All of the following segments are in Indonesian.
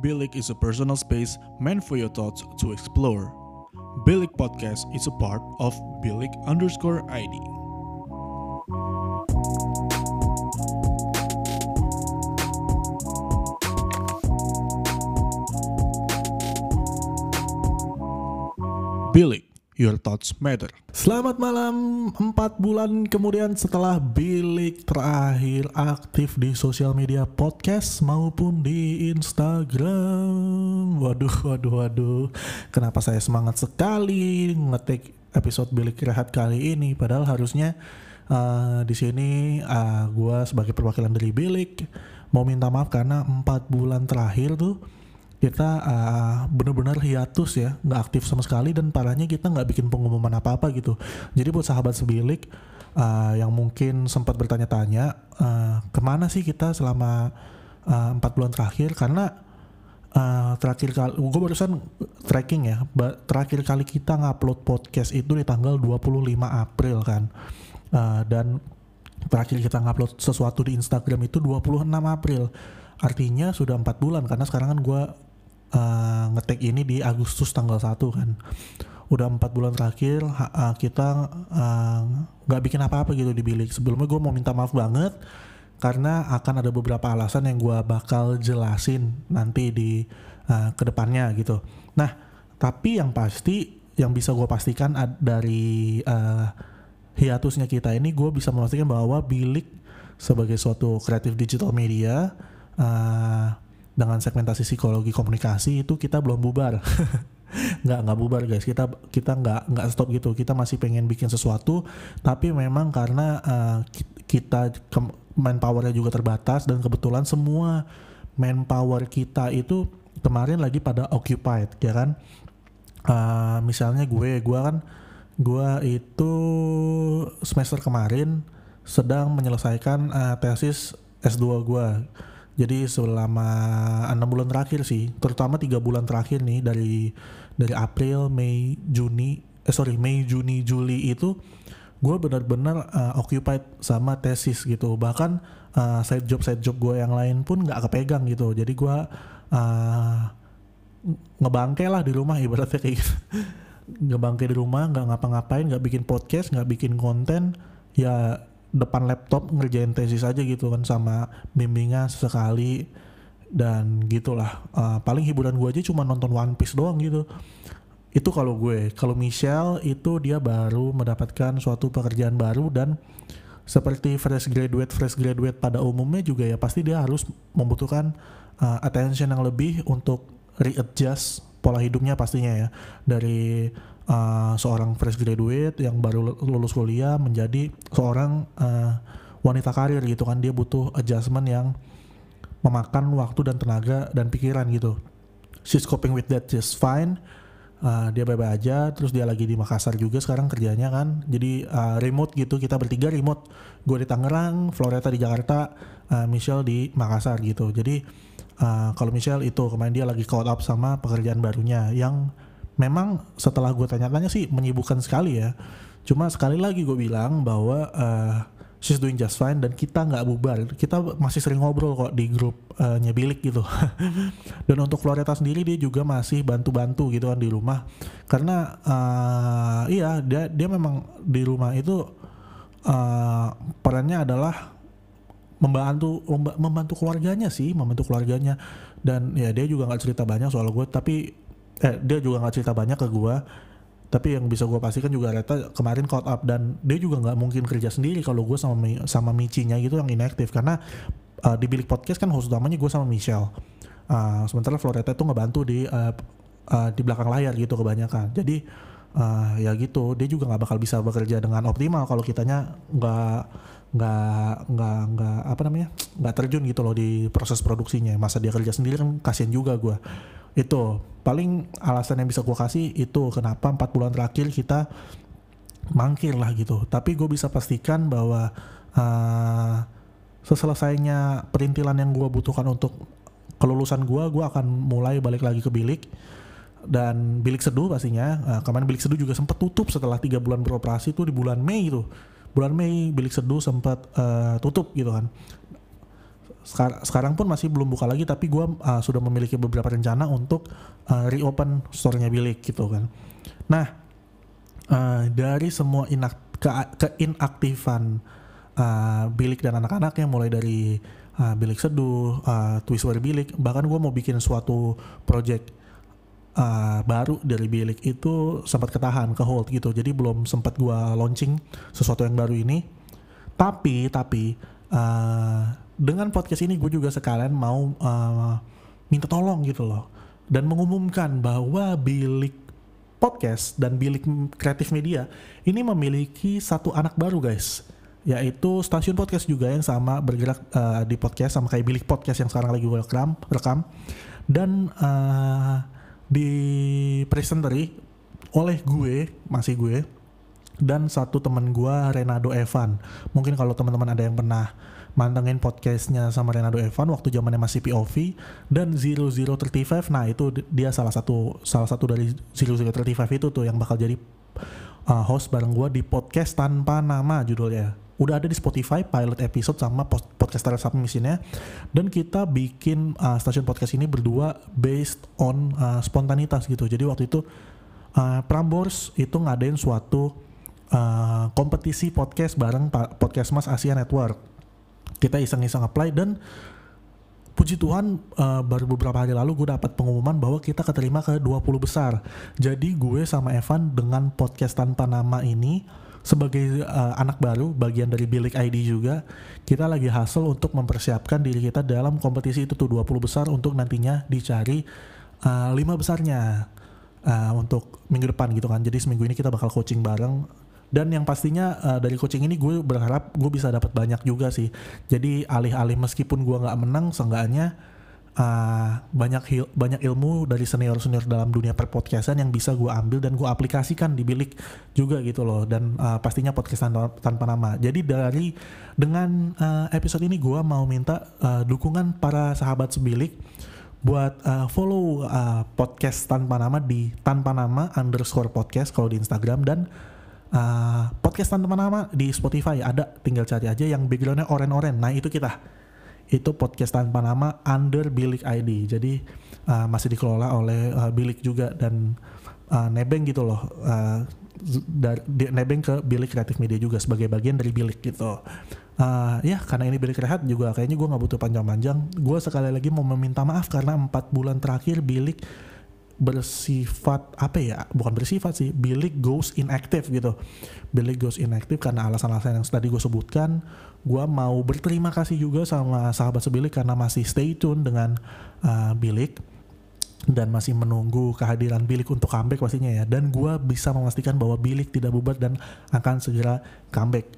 Bilik is a personal space meant for your thoughts to explore. Bilik Podcast is a part of Bilik underscore ID. Bilik, your thoughts matter. Selamat malam, 4 bulan kemudian setelah Bilik terakhir aktif di sosial media podcast maupun di Instagram. Waduh, waduh, waduh. Kenapa saya semangat sekali ngetik episode Bilik Rehat kali ini? Padahal harusnya uh, di sini uh, gue sebagai perwakilan dari Bilik mau minta maaf karena 4 bulan terakhir tuh kita uh, bener-bener hiatus ya nggak aktif sama sekali dan parahnya kita nggak bikin pengumuman apa-apa gitu. Jadi buat sahabat sebilik uh, yang mungkin sempat bertanya-tanya uh, ke mana sih kita selama empat uh, bulan terakhir? Karena uh, terakhir kali gue barusan tracking ya terakhir kali kita ngupload podcast itu di tanggal 25 April kan. Uh, dan terakhir kita ngupload sesuatu di Instagram itu 26 April. Artinya sudah empat bulan karena sekarang kan gue ngetek ini di Agustus tanggal 1 kan. Udah empat bulan terakhir uh, kita nggak uh, bikin apa-apa gitu di bilik. Sebelumnya gue mau minta maaf banget karena akan ada beberapa alasan yang gue bakal jelasin nanti di uh, ke depannya gitu. Nah tapi yang pasti yang bisa gue pastikan dari uh, hiatusnya kita ini gue bisa memastikan bahwa bilik sebagai suatu kreatif digital media uh, dengan segmentasi psikologi komunikasi itu kita belum bubar. Nggak nggak bubar guys. Kita kita nggak nggak stop gitu. Kita masih pengen bikin sesuatu tapi memang karena uh, kita manpowernya juga terbatas dan kebetulan semua manpower kita itu kemarin lagi pada occupied ya kan? Uh, misalnya gue gue kan gue itu semester kemarin sedang menyelesaikan uh, tesis S2 gue jadi selama enam bulan terakhir sih, terutama tiga bulan terakhir nih dari dari April, Mei, Juni, eh sorry Mei, Juni, Juli itu gue benar-benar uh, occupied sama tesis gitu. Bahkan uh, side job side job gue yang lain pun nggak kepegang gitu. Jadi gue uh, ngebangke lah di rumah ibaratnya kayak gitu. ngebangke di rumah, nggak ngapa-ngapain, nggak bikin podcast, nggak bikin konten, ya depan laptop ngerjain tesis aja gitu kan sama bimbingan sekali dan gitulah. Uh, paling hiburan gue aja cuma nonton One Piece doang gitu. Itu kalau gue. Kalau Michelle itu dia baru mendapatkan suatu pekerjaan baru dan seperti fresh graduate fresh graduate pada umumnya juga ya pasti dia harus membutuhkan uh, attention yang lebih untuk readjust pola hidupnya pastinya ya. Dari uh, seorang fresh graduate yang baru lulus kuliah menjadi seorang uh, wanita karir gitu kan. Dia butuh adjustment yang memakan waktu dan tenaga dan pikiran gitu. She's coping with that just fine. Uh, dia baik-baik aja, terus dia lagi di Makassar juga sekarang kerjanya kan, jadi uh, remote gitu, kita bertiga remote, gue di Tangerang, Floreta di Jakarta, uh, Michelle di Makassar gitu, jadi uh, kalau Michelle itu kemarin dia lagi caught up sama pekerjaan barunya yang memang setelah gue tanya-tanya sih menyibukkan sekali ya. Cuma sekali lagi gue bilang bahwa uh, she's doing just fine dan kita nggak bubar. Kita masih sering ngobrol kok di grup uh, nyebilik gitu. dan untuk Floreta sendiri dia juga masih bantu-bantu gitu kan di rumah. Karena uh, iya dia dia memang di rumah itu uh, perannya adalah membantu membantu keluarganya sih membantu keluarganya dan ya dia juga nggak cerita banyak soal gue tapi eh dia juga nggak cerita banyak ke gue tapi yang bisa gue pastikan juga Reta kemarin caught up dan dia juga nggak mungkin kerja sendiri kalau gue sama sama Michinya gitu yang inaktif karena uh, di bilik podcast kan host utamanya gue sama Michelle. Uh, sementara Floreta itu ngebantu di uh, uh, di belakang layar gitu kebanyakan. Jadi uh, ya gitu. Dia juga nggak bakal bisa bekerja dengan optimal kalau kitanya nggak nggak nggak nggak apa namanya nggak terjun gitu loh di proses produksinya. Masa dia kerja sendiri kan kasian juga gue itu paling alasan yang bisa gue kasih itu kenapa empat bulan terakhir kita mangkir lah gitu. Tapi gue bisa pastikan bahwa uh, seselesainya perintilan yang gue butuhkan untuk kelulusan gue gue akan mulai balik lagi ke bilik dan bilik seduh pastinya. Uh, kemarin bilik seduh juga sempat tutup setelah tiga bulan beroperasi tuh di bulan Mei itu bulan Mei bilik seduh sempat uh, tutup gitu kan. Sekar- sekarang pun masih belum buka lagi tapi gue uh, sudah memiliki beberapa rencana untuk uh, reopen store-nya Bilik gitu kan. Nah uh, dari semua inak ke- keinaktifan uh, Bilik dan anak-anaknya mulai dari uh, Bilik Seduh, uh, Bilik, bahkan gue mau bikin suatu project uh, baru dari Bilik itu sempat ketahan ke hold gitu. Jadi belum sempat gue launching sesuatu yang baru ini. Tapi tapi uh, dengan podcast ini gue juga sekalian mau uh, minta tolong gitu loh dan mengumumkan bahwa Bilik Podcast dan Bilik Kreatif Media ini memiliki satu anak baru guys yaitu stasiun podcast juga yang sama bergerak uh, di podcast sama kayak Bilik Podcast yang sekarang lagi gue rekam rekam dan uh, di presenteri oleh gue masih gue dan satu teman gue Renado Evan. Mungkin kalau teman-teman ada yang pernah mantengin podcastnya sama Renado Evan waktu zamannya masih POV dan 0035 nah itu dia salah satu salah satu dari 0035 itu tuh yang bakal jadi uh, host bareng gue di podcast tanpa nama judulnya udah ada di Spotify pilot episode sama podcaster submissionnya dan kita bikin uh, stasiun podcast ini berdua based on uh, spontanitas gitu. Jadi waktu itu uh, Prambors itu ngadain suatu uh, kompetisi podcast bareng podcast Mas Asia Network. Kita iseng-iseng apply dan puji Tuhan uh, baru beberapa hari lalu gue dapat pengumuman bahwa kita keterima ke 20 besar. Jadi gue sama Evan dengan podcast tanpa nama ini sebagai uh, anak baru bagian dari Bilik ID juga kita lagi hasil untuk mempersiapkan diri kita dalam kompetisi itu tuh 20 besar untuk nantinya dicari uh, lima besarnya uh, untuk minggu depan gitu kan. Jadi seminggu ini kita bakal coaching bareng dan yang pastinya uh, dari coaching ini gue berharap gue bisa dapat banyak juga sih. Jadi alih-alih meskipun gue nggak menang seenggaknya uh, banyak hil banyak ilmu dari senior-senior dalam dunia perpodcastan yang bisa gue ambil dan gue aplikasikan di bilik juga gitu loh. Dan uh, pastinya podcast tanpa, tanpa nama. Jadi dari dengan uh, episode ini gue mau minta uh, dukungan para sahabat sebilik buat uh, follow uh, podcast tanpa nama di tanpa nama underscore podcast kalau di Instagram dan uh, podcast tanpa nama di Spotify ada tinggal cari aja yang backgroundnya oren-oren. Nah itu kita. Itu podcast tanpa nama under Bilik ID jadi uh, masih dikelola oleh uh, Bilik juga dan uh, nebeng gitu loh. Uh, dari, nebeng ke Bilik Kreatif Media juga sebagai bagian dari Bilik gitu. Uh, ya karena ini Bilik Rehat juga kayaknya gue nggak butuh panjang-panjang. Gue sekali lagi mau meminta maaf karena empat bulan terakhir Bilik bersifat apa ya bukan bersifat sih bilik goes inactive gitu. Bilik goes inactive karena alasan-alasan yang tadi gue sebutkan gue mau berterima kasih juga sama sahabat sebilik karena masih stay tune dengan uh, bilik dan masih menunggu kehadiran bilik untuk comeback pastinya ya. Dan gue bisa memastikan bahwa bilik tidak bubar dan akan segera comeback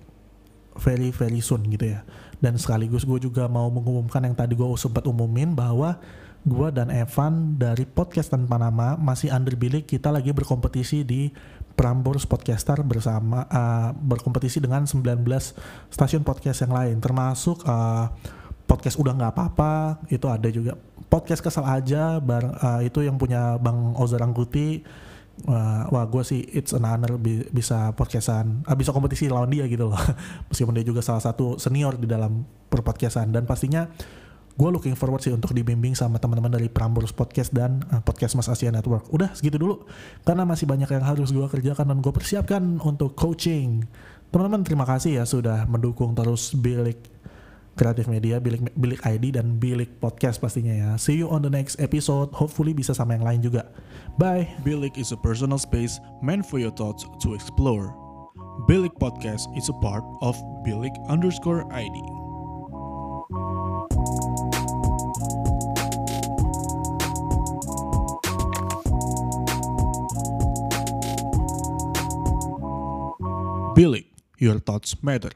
very very soon gitu ya. Dan sekaligus gue juga mau mengumumkan yang tadi gue sempat umumin bahwa gue dan Evan dari podcast tanpa nama masih under bilik kita lagi berkompetisi di Prambors Podcaster bersama uh, berkompetisi dengan 19 stasiun podcast yang lain. Termasuk uh, podcast udah nggak apa-apa itu ada juga podcast kesal aja bar, uh, itu yang punya Bang Ozar Angkuti uh, wah gue sih it's an honor bi bisa podcastan uh, bisa kompetisi lawan dia gitu loh. Meskipun dia juga salah satu senior di dalam perpodcastan. Dan pastinya gue looking forward sih untuk dibimbing sama teman-teman dari Prambors Podcast dan uh, Podcast Mas Asia Network. Udah segitu dulu, karena masih banyak yang harus gue kerjakan dan gue persiapkan untuk coaching. Teman-teman terima kasih ya sudah mendukung terus Bilik Kreatif Media, Bilik, Bilik ID, dan Bilik Podcast pastinya ya. See you on the next episode, hopefully bisa sama yang lain juga. Bye! Bilik is a personal space meant for your thoughts to explore. Bilik Podcast is a part of Bilik underscore ID. Billy, your thoughts matter.